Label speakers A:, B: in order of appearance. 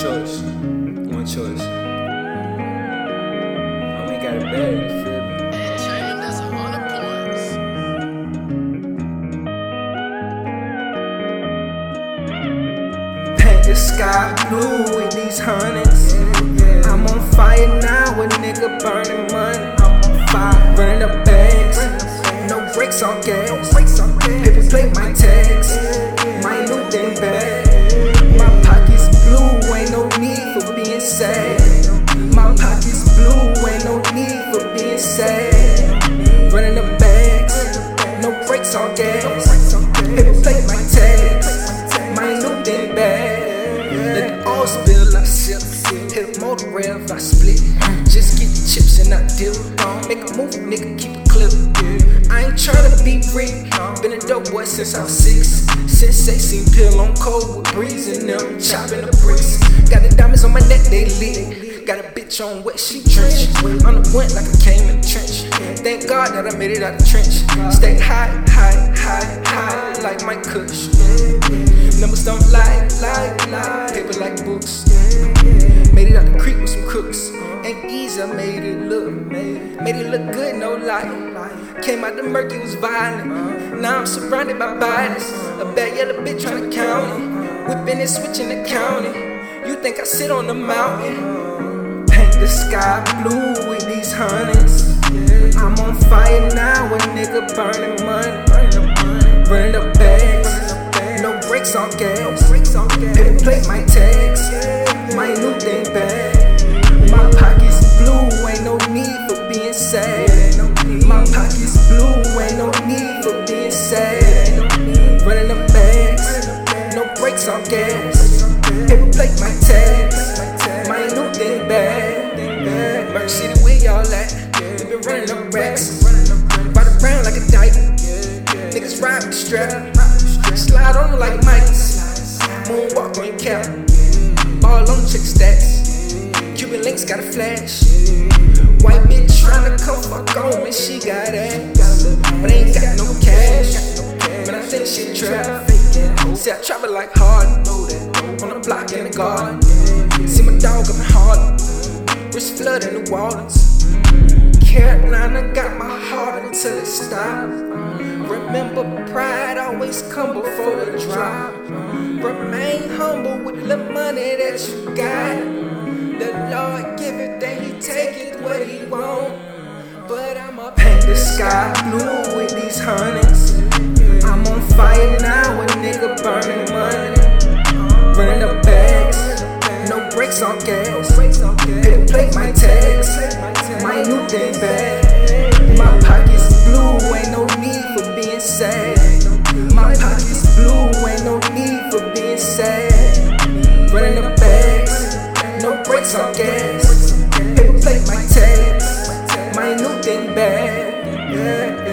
A: choice. One choice. I only got it bad, you feel me?
B: A hundred.
C: Paint the sky blue with these hundreds. I'm on fire now, a nigga Paper plate my tags. My new thing bag. Let the oil spill, I sip. Hit a motor I split. Just get the chips and I deal. Make a move, nigga, keep it clip. I ain't tryna be Rick. Been a dope boy since I was six. Since 16, pill on cold with breeze in them. Chopping the bricks. Got the diamonds on my neck, they lit. Got a bitch on wet, she drenched. On the went like I came in the trench. Thank God that I made it out the trench. Stay high, high, high, high, like my kush. Numbers don't lie, lie, lie. Paper like books. Made it out the creek with some crooks. Ain't easy, I made it look. Made it look good, no lie. Came out the murky, was violent. Now I'm surrounded by bodies. A bad yellow bitch tryna count it. Whipping and switching the county. You think I sit on the mountain? The sky blue with these hundreds. I'm on fire now, a nigga burning money. Running up bags. No brakes on gas. Paper plate my tags. My new thing bag. My pockets blue, ain't no need for being sad. My pockets blue, ain't no need for being sad. Running up bags. No brakes on gas. Paper plate my Merch y'all at? We been running up racks. Ride around like a dyke. Niggas ride with the strap. Slide on like mics. Moonwalk on your cap. Ball on chick stats. Cuban links got a flash. White bitch tryna come fuck on me, she got ass. But ain't got no cash. Man, I think she trap. See, I travel like hard. On the block in the garden. See my dog up in Harlem. Wrist flood in the waters. Carolina got my heart until it stopped. Remember, pride always come before the drop. Remain humble with the money that you got. The Lord give it, then He take it what He want. But I'ma paint the sky blue with these hundreds. I'm on fire now, a nigga burning money. Running up bags, no brakes on gas. some gas. People play my tags. My new thing bad. Yeah.